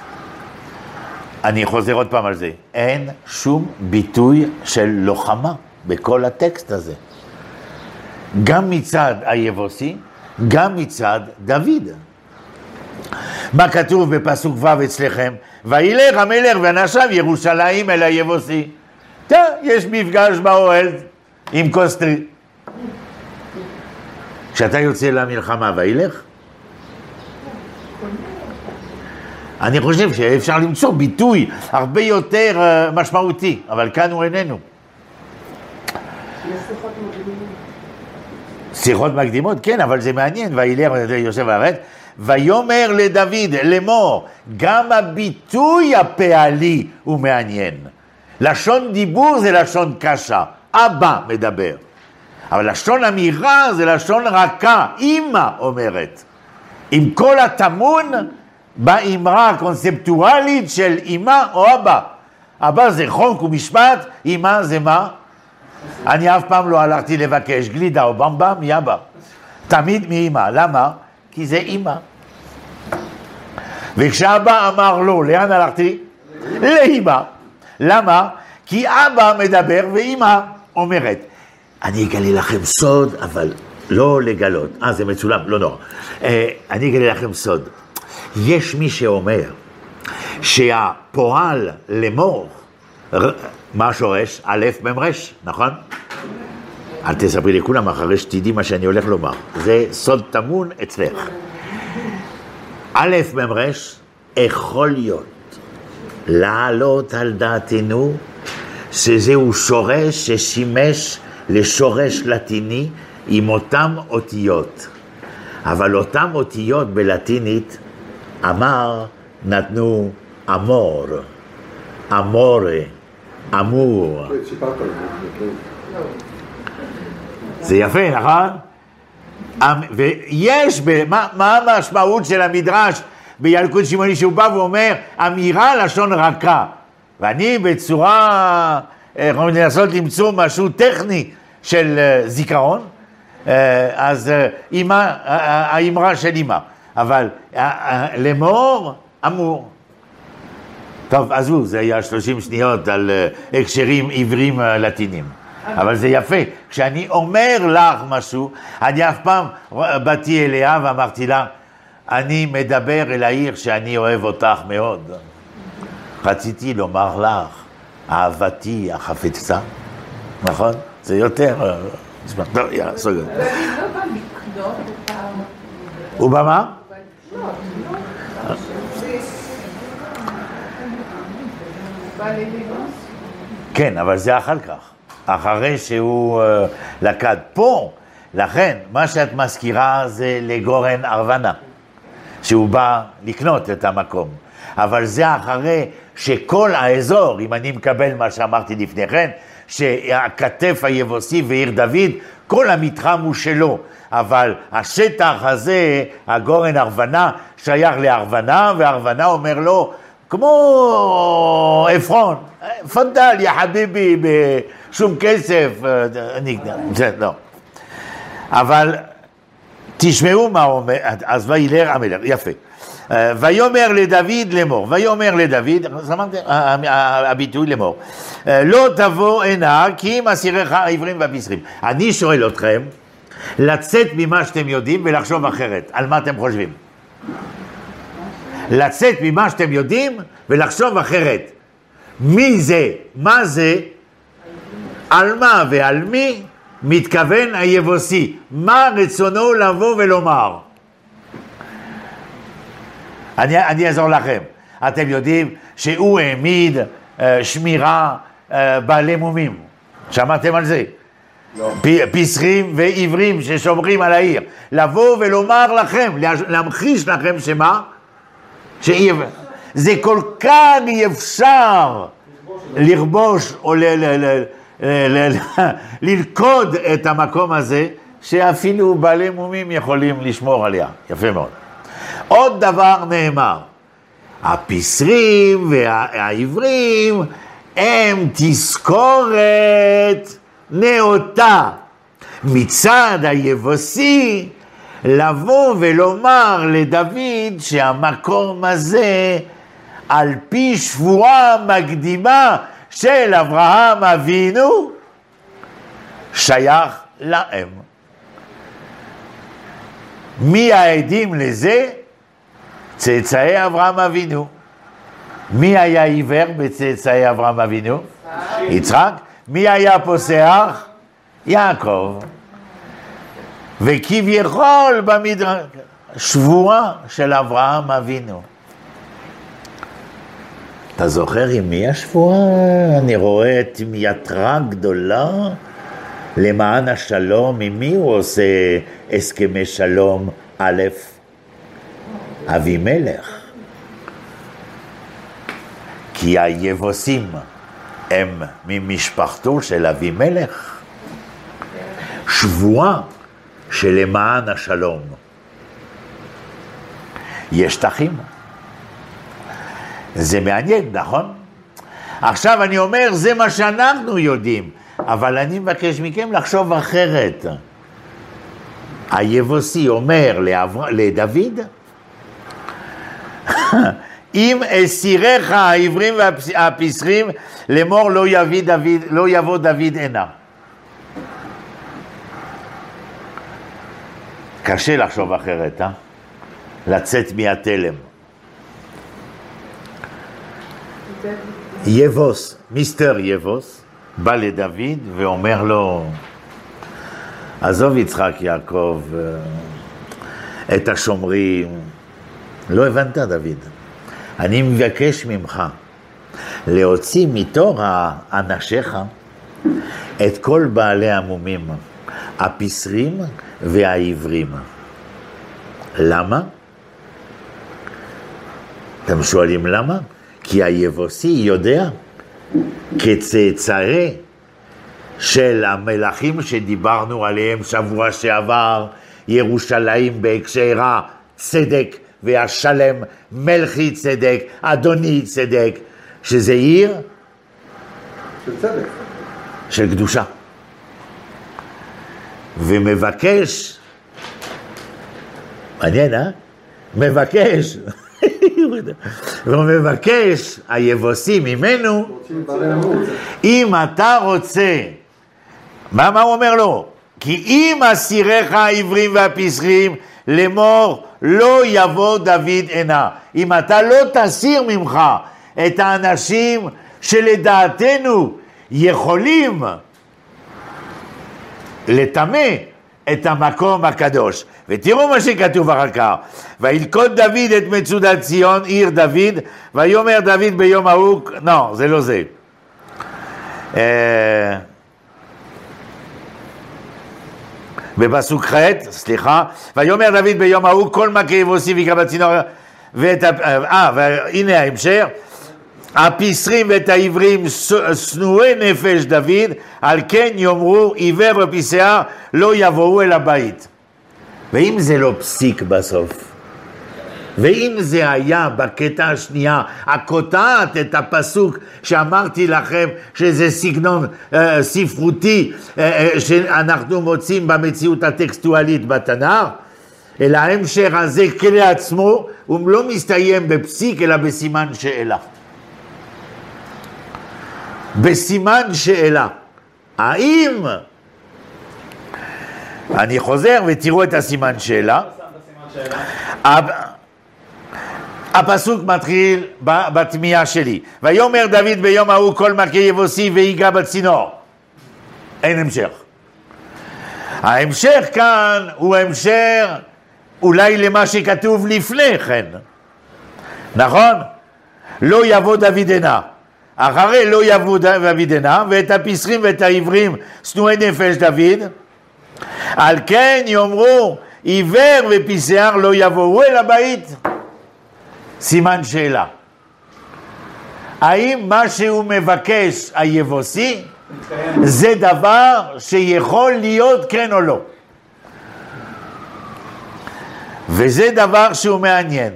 Speaker 1: אני חוזר עוד פעם על זה. אין שום ביטוי של לוחמה בכל הטקסט הזה. גם מצד היבוסי, גם מצד דוד. מה כתוב בפסוק ו' אצלכם? וילך המלך ואנשיו ירושלים אל היבוסי. טוב, יש מפגש באוהל עם קוסטרי. כשאתה יוצא למלחמה וילך, אני חושב שאפשר למצוא ביטוי הרבה יותר uh, משמעותי, אבל כאן הוא איננו. שיחות מקדימות, כן, אבל זה מעניין, וילך יושב וארץ, ויאמר לדוד לאמור, גם הביטוי הפעלי הוא מעניין. לשון דיבור זה לשון קשה, אבא מדבר. אבל לשון אמירה זה לשון רכה, אימא אומרת. עם כל הטמון באמרה הקונספטואלית של אימא או אבא. אבא זה חוק ומשפט, אימא זה מה? אני אף פעם לא הלכתי לבקש גלידה או במבה מאבא. תמיד מאימא. למה? כי זה אימא. וכשאבא אמר לו, לאן הלכתי? לאימא. למה? כי אבא מדבר ואימא אומרת. אני אגלה לכם סוד, אבל לא לגלות. אה, זה מצולם, לא נורא. אה, אני אגלה לכם סוד. יש מי שאומר שהפועל לאמור, מה השורש? א' מ"ר, נכון? אל תספרי לכולם אחרי שתדעי מה שאני הולך לומר. זה סוד טמון אצלך. א' מ"ר, יכול להיות לעלות על דעתנו שזהו שורש ששימש לשורש לטיני עם אותם אותיות. אבל אותם אותיות בלטינית, אמר, נתנו אמור, אמורה, אמור. זה יפה, נכון? אמ, ויש, מה, המשמעות של המדרש בילקוט שמעוני שהוא בא ואומר אמירה לשון רכה ואני בצורה, יכולים לנסות למצוא משהו טכני של אה, זיכרון אה, אז אה, האמרה של אימא אבל לאמור אמור טוב, עזבו, זה היה 30 שניות על הקשרים עברים לטינים. אבל זה יפה. כשאני אומר לך משהו, אני אף פעם באתי אליה ואמרתי לה, אני מדבר אל העיר שאני אוהב אותך מאוד. רציתי לומר לך, אהבתי החפצה, נכון? זה יותר... טוב, יאללה, סוגר. הוא במה? כן, אבל זה אחר כך. אחרי שהוא uh, לקד. פה, לכן, מה שאת מזכירה זה לגורן ארוונה, שהוא בא לקנות את המקום. אבל זה אחרי שכל האזור, אם אני מקבל מה שאמרתי לפני כן, שהכתף היבוסי ועיר דוד, כל המתחם הוא שלו. אבל השטח הזה, הגורן ארוונה, שייך לארוונה, וארוונה אומר לו, כמו עפרון, פנדל, יא חביבי, בשום כסף, אני, זה לא. אבל תשמעו מה אומר, אז וילר המלך, יפה. אה, ויאמר לדוד לאמור, ויאמר לדוד, שמעתם? הביטוי לאמור, אה, לא תבוא הנה כי אם אסיריך העברים והפסרים. אני שואל אתכם, לצאת ממה שאתם יודעים ולחשוב אחרת, על מה אתם חושבים? לצאת ממה שאתם יודעים ולחשוב אחרת. מי זה? מה זה? על מה ועל מי מתכוון היבוסי? מה רצונו לבוא ולומר? אני, אני אעזור לכם. אתם יודעים שהוא העמיד אה, שמירה אה, בעלי מומים. שמעתם על זה?
Speaker 2: לא.
Speaker 1: פסחים ועיוורים ששומרים על העיר. לבוא ולומר לכם, לה- להמחיש לכם שמה? שאי זה כל כך אי אפשר לרבוש או ל- ל- ל- ללכוד את המקום הזה, שאפילו בעלי מומים יכולים לשמור עליה. יפה מאוד. עוד דבר נאמר, הפסרים והעברים הם תזכורת נאותה מצד היבוסי לבוא ולומר לדוד שהמקום הזה על פי שבועה מקדימה של אברהם אבינו שייך להם. מי העדים לזה? צאצאי אברהם אבינו. מי היה עיוור בצאצאי אברהם אבינו? יצחק. מי היה פוסח? יעקב. וכביכול במדרש, שבועה של אברהם אבינו. אתה זוכר עם מי השבועה? אני רואה את תמייתרה גדולה למען השלום. עם מי הוא עושה הסכמי שלום? א', אבימלך. כי היבוסים הם ממשפחתו של אבימלך. שבועה שלמען השלום. יש שטחים. זה מעניין, נכון? עכשיו אני אומר, זה מה שאנחנו יודעים, אבל אני מבקש מכם לחשוב אחרת. היבוסי אומר. לדוד, אם אסיריך העברים והפסרים, לאמור לא, לא יבוא דוד הנה. קשה לחשוב אחרת, אה? לצאת מהתלם. יבוס, מיסטר יבוס, בא לדוד ואומר לו, עזוב יצחק יעקב, אה, את השומרים. לא הבנת, דוד. אני מבקש ממך להוציא מתור אנשיך את כל בעלי המומים, הפסרים והעברים. למה? אתם שואלים למה? כי היבוסי יודע כצאצאי של המלכים שדיברנו עליהם שבוע שעבר, ירושלים בהקשר הצדק והשלם, מלכי צדק, אדוני צדק, שזה עיר
Speaker 2: של צדק.
Speaker 1: של קדושה. ומבקש, מעניין, אה? מבקש, והוא מבקש, היבוסי ממנו. אם אתה רוצה, מה, מה הוא אומר לו? כי אם אסיריך העברים והפסרים, לאמור לא יבוא דוד הנה. אם אתה לא תסיר ממך את האנשים שלדעתנו יכולים לטמא את המקום הקדוש. ותראו מה שכתוב אחר כך, וילכוד דוד את מצודת ציון, עיר דוד, ויאמר דוד ביום ההוא, לא, זה לא זה. אה, בפסוק ח', סליחה, ויאמר דוד ביום ההוא כל מכה יבוסי ויקרא בצינור ואת ה... אה, והנה ההמשך, הפסרים ואת העברים שנואי נפש דוד, על כן יאמרו עיוור ופיסח לא יבואו אל הבית. ואם זה לא פסיק בסוף, ואם זה היה בקטע השנייה, הקוטעת את הפסוק שאמרתי לכם שזה סגנון אה, ספרותי אה, אה, שאנחנו מוצאים במציאות הטקסטואלית בתנ"ך, אלא ההמשך הזה כשלעצמו, הוא לא מסתיים בפסיק, אלא בסימן שאלה. בסימן שאלה. האם... אני חוזר ותראו את הסימן שאלה. הפ- הפסוק מתחיל בתמיהה שלי. ויאמר דוד ביום ההוא כל מכה יבוסי ויגע בצינור. אין המשך. ההמשך כאן הוא המשך אולי למה שכתוב לפני כן, נכון? לא יבוא דוד הנה. אחרי לא יבוא דוד הנה, ואת הפסחים ואת העברים שנואי נפש דוד, על כן יאמרו עיוור ופיסח לא יבואו אל הבית. סימן שאלה. האם מה שהוא מבקש היבוסי זה דבר שיכול להיות כן או לא? וזה דבר שהוא מעניין.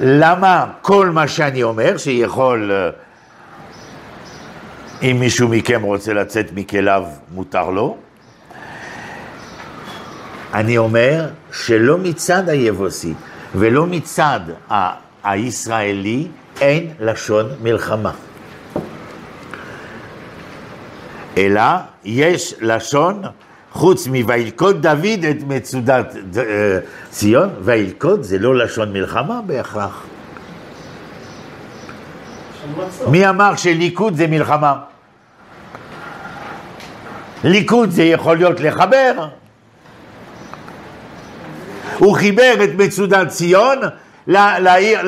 Speaker 1: למה כל מה שאני אומר, שיכול, אה, אם מישהו מכם רוצה לצאת מכליו, מותר לו, אני אומר שלא מצד היבוסי ולא מצד הישראלי אין לשון מלחמה. אלא יש לשון, חוץ מ"וילכוד דוד את מצודת אה, ציון", וילכוד זה לא לשון מלחמה בהכרח. מי אמר שליכוד זה מלחמה? ליכוד זה יכול להיות לחבר. הוא חיבר את מצודת ציון לעיר,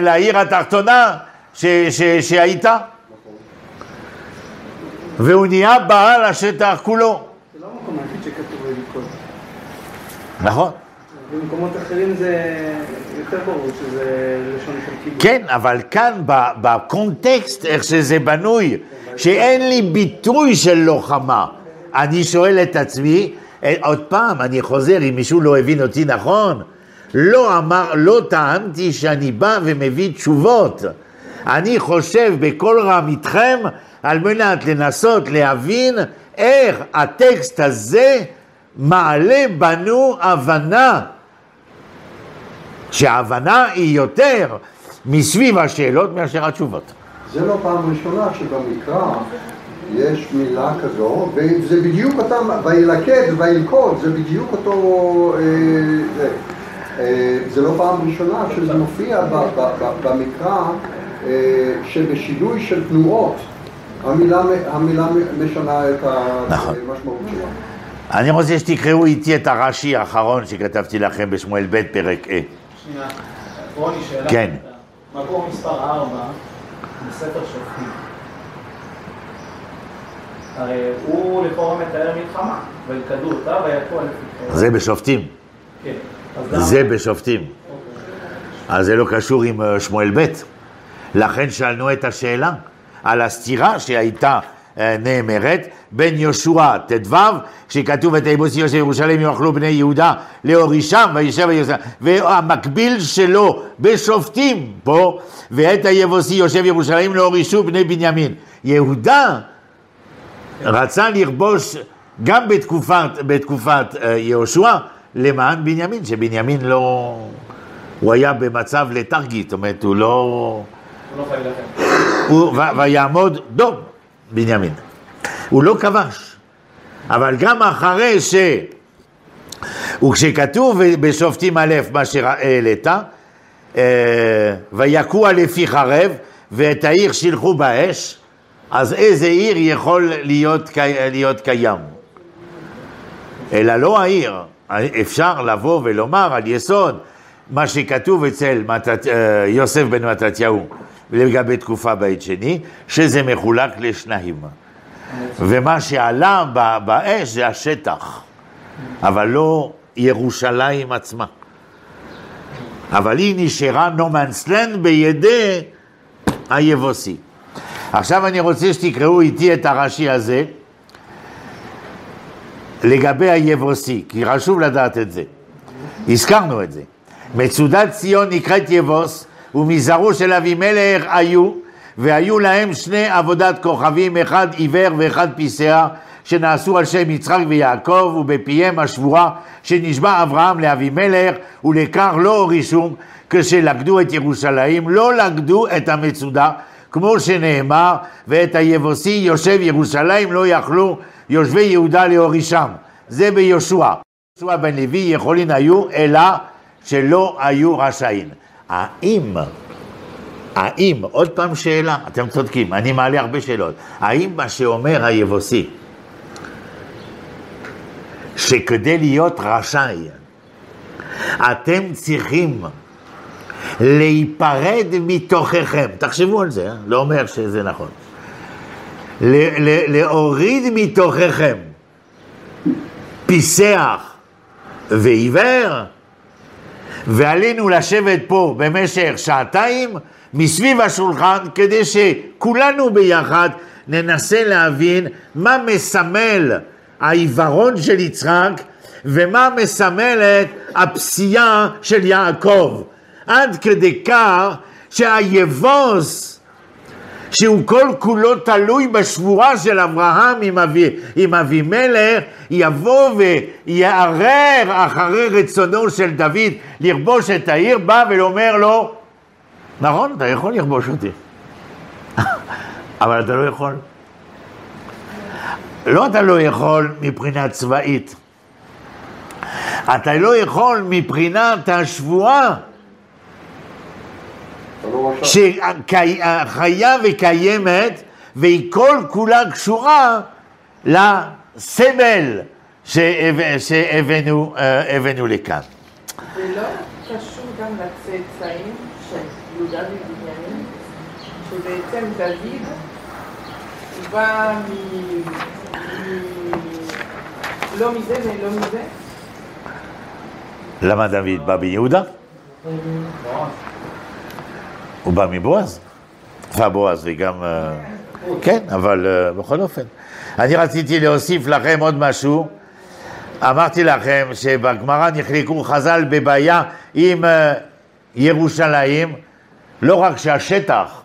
Speaker 1: לעיר התחתונה ש- ש- שהייתה. והוא נהיה בעל השטח כולו.
Speaker 6: זה לא המקום היחיד שכתוב לליכוד.
Speaker 1: נכון.
Speaker 6: במקומות אחרים זה יותר ברור שזה לשון של קיבוץ.
Speaker 1: כן, אבל כאן בקונטקסט, איך שזה בנוי, שאין לי ביטוי של לוחמה, אני שואל את עצמי, אה, עוד פעם, אני חוזר, אם מישהו לא הבין אותי נכון, לא אמר, לא טענתי שאני בא ומביא תשובות. אני חושב בקול רם איתכם על מנת לנסות להבין איך הטקסט הזה מעלה בנו הבנה שההבנה היא יותר מסביב השאלות מאשר התשובות.
Speaker 2: זה לא פעם ראשונה שבמקרא יש מילה כזו, וזה בדיוק אותם, וילכד וילכוד, זה בדיוק אותו, אה, זה, אה, זה לא פעם ראשונה שזה מופיע במקרא אה, שבשינוי של תנועות המילה, המילה משנה את
Speaker 1: נכון.
Speaker 2: המשמעות שלה.
Speaker 1: אני רוצה שתקראו איתי את הרש"י האחרון שכתבתי לכם בשמואל ב' פרק ה'.
Speaker 7: שנייה, רוני, שאלה.
Speaker 1: כן.
Speaker 7: מקור מספר 4 בספר שופטים. הרי הוא לכאורה מתאר מלחמה, וילכדו אותה ויכו לפתחו.
Speaker 1: זה בשופטים.
Speaker 7: כן.
Speaker 1: זה בשופטים. אז זה לא קשור עם אה, שמואל ב'. לכן שאלנו את השאלה על הסתירה שהייתה אה, נאמרת בין יהושע ט"ו, שכתוב את היבוסי יושב ירושלים יאכלו בני יהודה להורישם וישב ויוסף, והמקביל שלו בשופטים פה, ואת היבוסי יושב ירושלים להורישו בני בנימין. יהודה רצה לכבוש גם בתקופת, בתקופת אה, יהושע למען בנימין, שבנימין לא... הוא היה במצב לתרגי, זאת אומרת, הוא לא...
Speaker 7: הוא לא חייב לכם.
Speaker 1: ויעמוד דום, בנימין. הוא לא כבש. אבל גם אחרי ש... וכשכתוב בשופטים א', מה שהעלית, אה, ויכוע לפי חרב, ואת העיר שילחו באש, אז איזה עיר יכול להיות, להיות קיים? אלא לא העיר. אפשר לבוא ולומר על יסוד מה שכתוב אצל מתת, אה, יוסף בן מתתיהו לגבי תקופה בית שני, שזה מחולק לשניים. ומה שעלה באש זה השטח, אבל לא ירושלים עצמה. אבל היא נשארה נומנסלנד בידי היבוסי. עכשיו אני רוצה שתקראו איתי את הרש"י הזה לגבי היבוסי, כי חשוב לדעת את זה. הזכרנו את זה. מצודת ציון נקראת יבוס, ומזרעו של אבימלך היו, והיו להם שני עבודת כוכבים, אחד עיוור ואחד פיסח, שנעשו על שם יצחק ויעקב, ובפיהם השבועה שנשבע אברהם לאבימלך, ולקח לא רישום, כשלכדו את ירושלים, לא לכדו את המצודה, כמו שנאמר, ואת היבוסי יושב ירושלים לא יכלו יושבי יהודה להורישם. זה ביהושע. יהושע בן לוי יכולין היו, אלא שלא היו רשאים. האם, האם, עוד פעם שאלה, אתם צודקים, אני מעלה הרבה שאלות, האם מה שאומר היבוסי, שכדי להיות רשאי, אתם צריכים להיפרד מתוככם, תחשבו על זה, אה? לא אומר שזה נכון, להוריד מתוככם פיסח ועיוור, ועלינו לשבת פה במשך שעתיים מסביב השולחן כדי שכולנו ביחד ננסה להבין מה מסמל העיוורון של יצחק ומה מסמלת הפסיעה של יעקב. עד כדי כך שהיבוס שהוא כל כולו תלוי בשבועה של אברהם עם, אבי, עם אבימלך, יבוא ויערער אחרי רצונו של דוד לכבוש את העיר, בא ואומר לו, נכון, אתה יכול לכבוש אותי, אבל אתה לא יכול. לא אתה לא יכול מבחינה צבאית, אתה לא יכול מבחינת השבועה.
Speaker 2: לא.
Speaker 1: שחיה וקיימת, והיא כל כולה קשורה לסמל שהב- שהבאנו אה, לכאן.
Speaker 5: זה לא קשור גם לצאצאים של יהודה ובנימין, שבעצם דוד בא מ... מ... לא מזה ולא מזה?
Speaker 1: למה דוד בא ביהודה? הוא בא מבועז. ובועז וגם... אה, כן, אבל אה, בכל אופן. אני רציתי להוסיף לכם עוד משהו. אמרתי לכם שבגמרא נחלקו חז"ל בבעיה עם אה, ירושלים, לא רק שהשטח,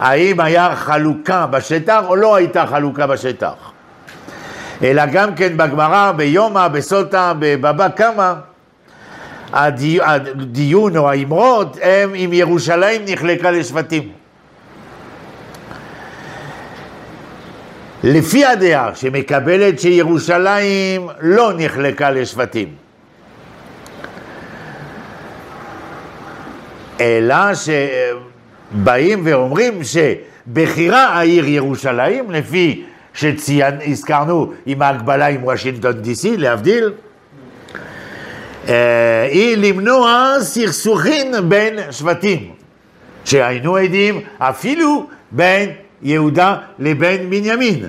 Speaker 1: האם היה חלוקה בשטח או לא הייתה חלוקה בשטח, אלא גם כן בגמרא, ביומא, בסוטה, בבבא קמא, הדי, הדיון או האמרות הם אם ירושלים נחלקה לשבטים. לפי הדעה שמקבלת שירושלים לא נחלקה לשבטים, אלא שבאים ואומרים שבחירה העיר ירושלים, לפי שהזכרנו עם ההגבלה עם וושינגטון די.סי, להבדיל, היא למנוע סכסוכים בין שבטים, שהיינו עדים אפילו בין יהודה לבין בנימין.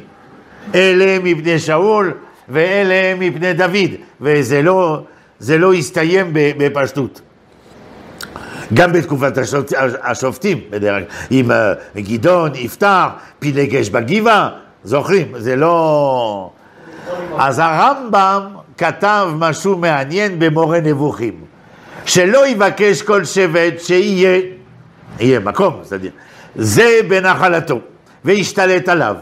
Speaker 1: אלה מפני שאול ואלה מפני דוד, וזה לא, לא הסתיים בפשטות. גם בתקופת השופט, השופטים, בדרך כלל, עם אה, גדעון, יפתח, פילגש בגבעה, זוכרים, זה לא... אז הרמב"ם כתב משהו מעניין במורה נבוכים, שלא יבקש כל שבט שיהיה, יהיה מקום, סדיר, זה בנחלתו, וישתלט עליו.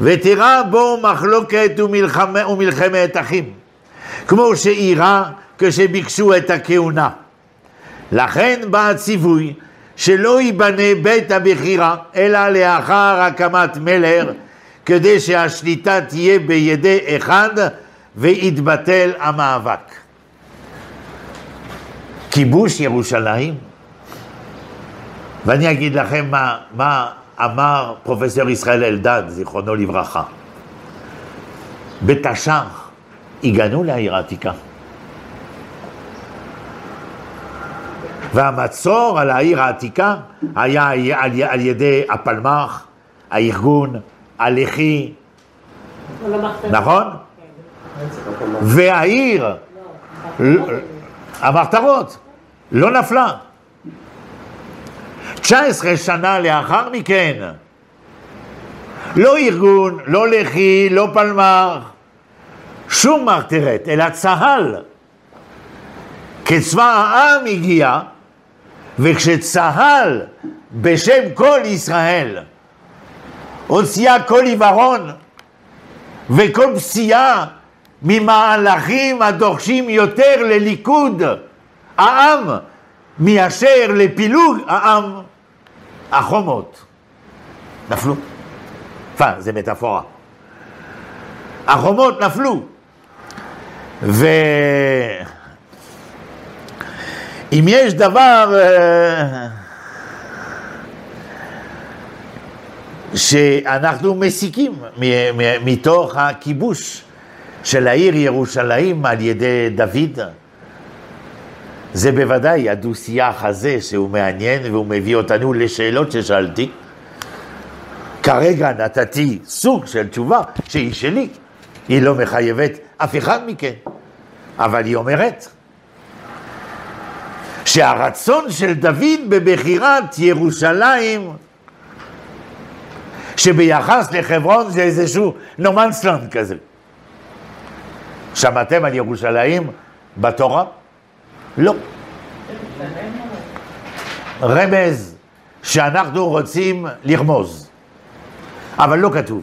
Speaker 1: ותראה בו מחלוקת ומלחמה, ומלחמת אחים, כמו שאירע כשביקשו את הכהונה. לכן בא הציווי שלא ייבנה בית הבחירה, אלא לאחר הקמת מלך, כדי שהשליטה תהיה בידי אחד ויתבטל המאבק. כיבוש ירושלים, ואני אגיד לכם מה, מה אמר פרופסור ישראל אלדד, זיכרונו לברכה. בתש"ח הגענו לעיר העתיקה. והמצור על העיר העתיקה היה על, ידי הפלמ"ח, הארגון, הלח"י, נכון? והעיר, המחתרות, לא נפלה. 19 שנה לאחר מכן, לא ארגון, לא לח"י, לא פלמ"ח, שום מחתרת, אלא צה"ל. כצבא העם הגיע, וכשצה"ל בשם כל ישראל הוציאה כל עיוורון וכל פסיעה ממהלכים הדורשים יותר לליכוד העם מאשר לפילוג העם. החומות נפלו. פאן, זה מטאפורה. החומות נפלו. ואם יש דבר שאנחנו מסיקים מתוך הכיבוש של העיר ירושלים על ידי דוד, זה בוודאי הדו-שיח הזה שהוא מעניין והוא מביא אותנו לשאלות ששאלתי. כרגע נתתי סוג של תשובה שהיא שלי, היא לא מחייבת אף אחד מכם, אבל היא אומרת שהרצון של דוד בבחירת ירושלים שביחס לחברון זה איזשהו נומנסלנד כזה. שמעתם על ירושלים בתורה? לא. רמז שאנחנו רוצים לרמוז, אבל לא כתוב.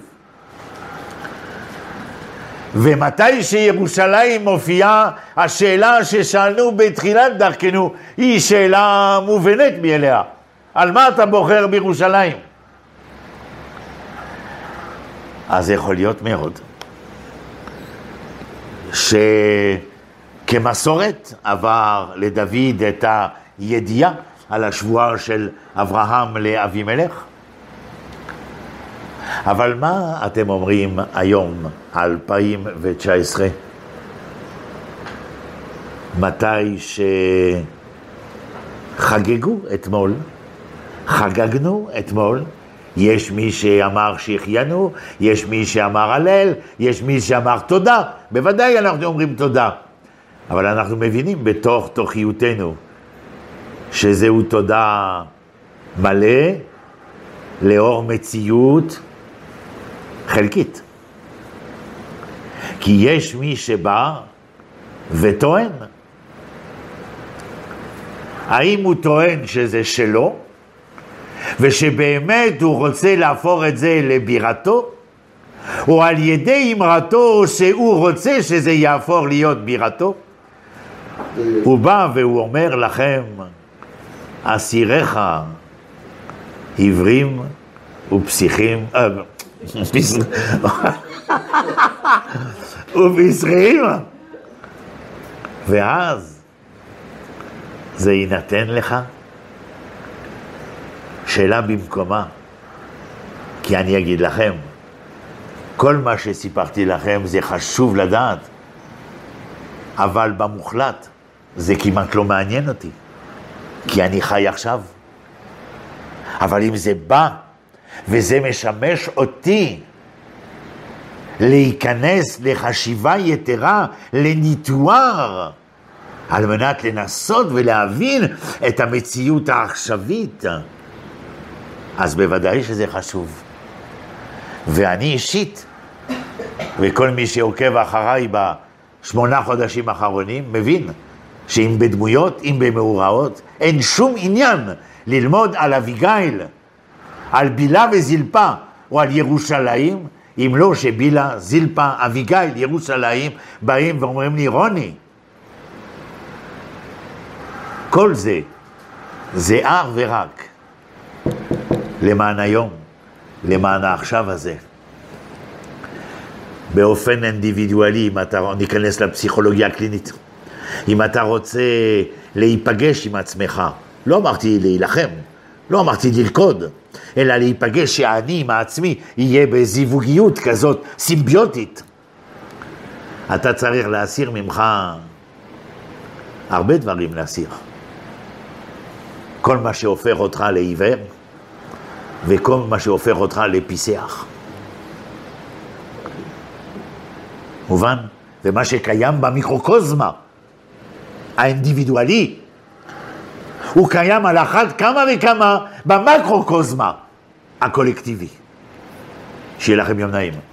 Speaker 1: ומתי שירושלים מופיעה, השאלה ששאלנו בתחילת דרכנו היא שאלה מובנת מאליה. על מה אתה בוחר בירושלים? אז יכול להיות מאוד שכמסורת עבר לדוד את הידיעה על השבועה של אברהם לאבימלך. אבל מה אתם אומרים היום, 2019, מתי שחגגו אתמול, חגגנו אתמול יש מי שאמר שהחיינו, יש מי שאמר הלל, יש מי שאמר תודה. בוודאי אנחנו אומרים תודה. אבל אנחנו מבינים בתוך תוכיותנו שזהו תודה מלא לאור מציאות חלקית. כי יש מי שבא וטוען. האם הוא טוען שזה שלו? ושבאמת הוא רוצה להפוך את זה לבירתו, או על ידי אמרתו שהוא רוצה שזה יהפוך להיות בירתו. הוא בא והוא אומר לכם, אסיריך עיוורים ופסיכים, אה, ובשכירים, ואז זה יינתן לך שאלה במקומה, כי אני אגיד לכם, כל מה שסיפרתי לכם זה חשוב לדעת, אבל במוחלט זה כמעט לא מעניין אותי, כי אני חי עכשיו. אבל אם זה בא וזה משמש אותי להיכנס לחשיבה יתרה, לניתואר, על מנת לנסות ולהבין את המציאות העכשווית, אז בוודאי שזה חשוב. ואני אישית, וכל מי שעוקב אחריי בשמונה חודשים האחרונים, מבין שאם בדמויות, אם במאורעות, אין שום עניין ללמוד על אביגיל, על בילה וזלפה, או על ירושלים, אם לא שבילה, זלפה, אביגיל, ירושלים, באים ואומרים לי, רוני, כל זה, זה אך ורק למען היום, למען העכשיו הזה. באופן אינדיבידואלי, אם אתה, ניכנס לפסיכולוגיה הקלינית, אם אתה רוצה להיפגש עם עצמך, לא אמרתי להילחם, לא אמרתי ללכוד, אלא להיפגש שאני עם העצמי יהיה בזיווגיות כזאת סימביוטית. אתה צריך להסיר ממך הרבה דברים להסיר. כל מה שהופך אותך לעיוור, וכל מה שהופך אותך לפיסח. מובן? ומה שקיים במיקרוקוזמה, האינדיבידואלי, הוא קיים על אחת כמה וכמה במקרוקוזמה הקולקטיבי. שיהיה לכם יום נעים.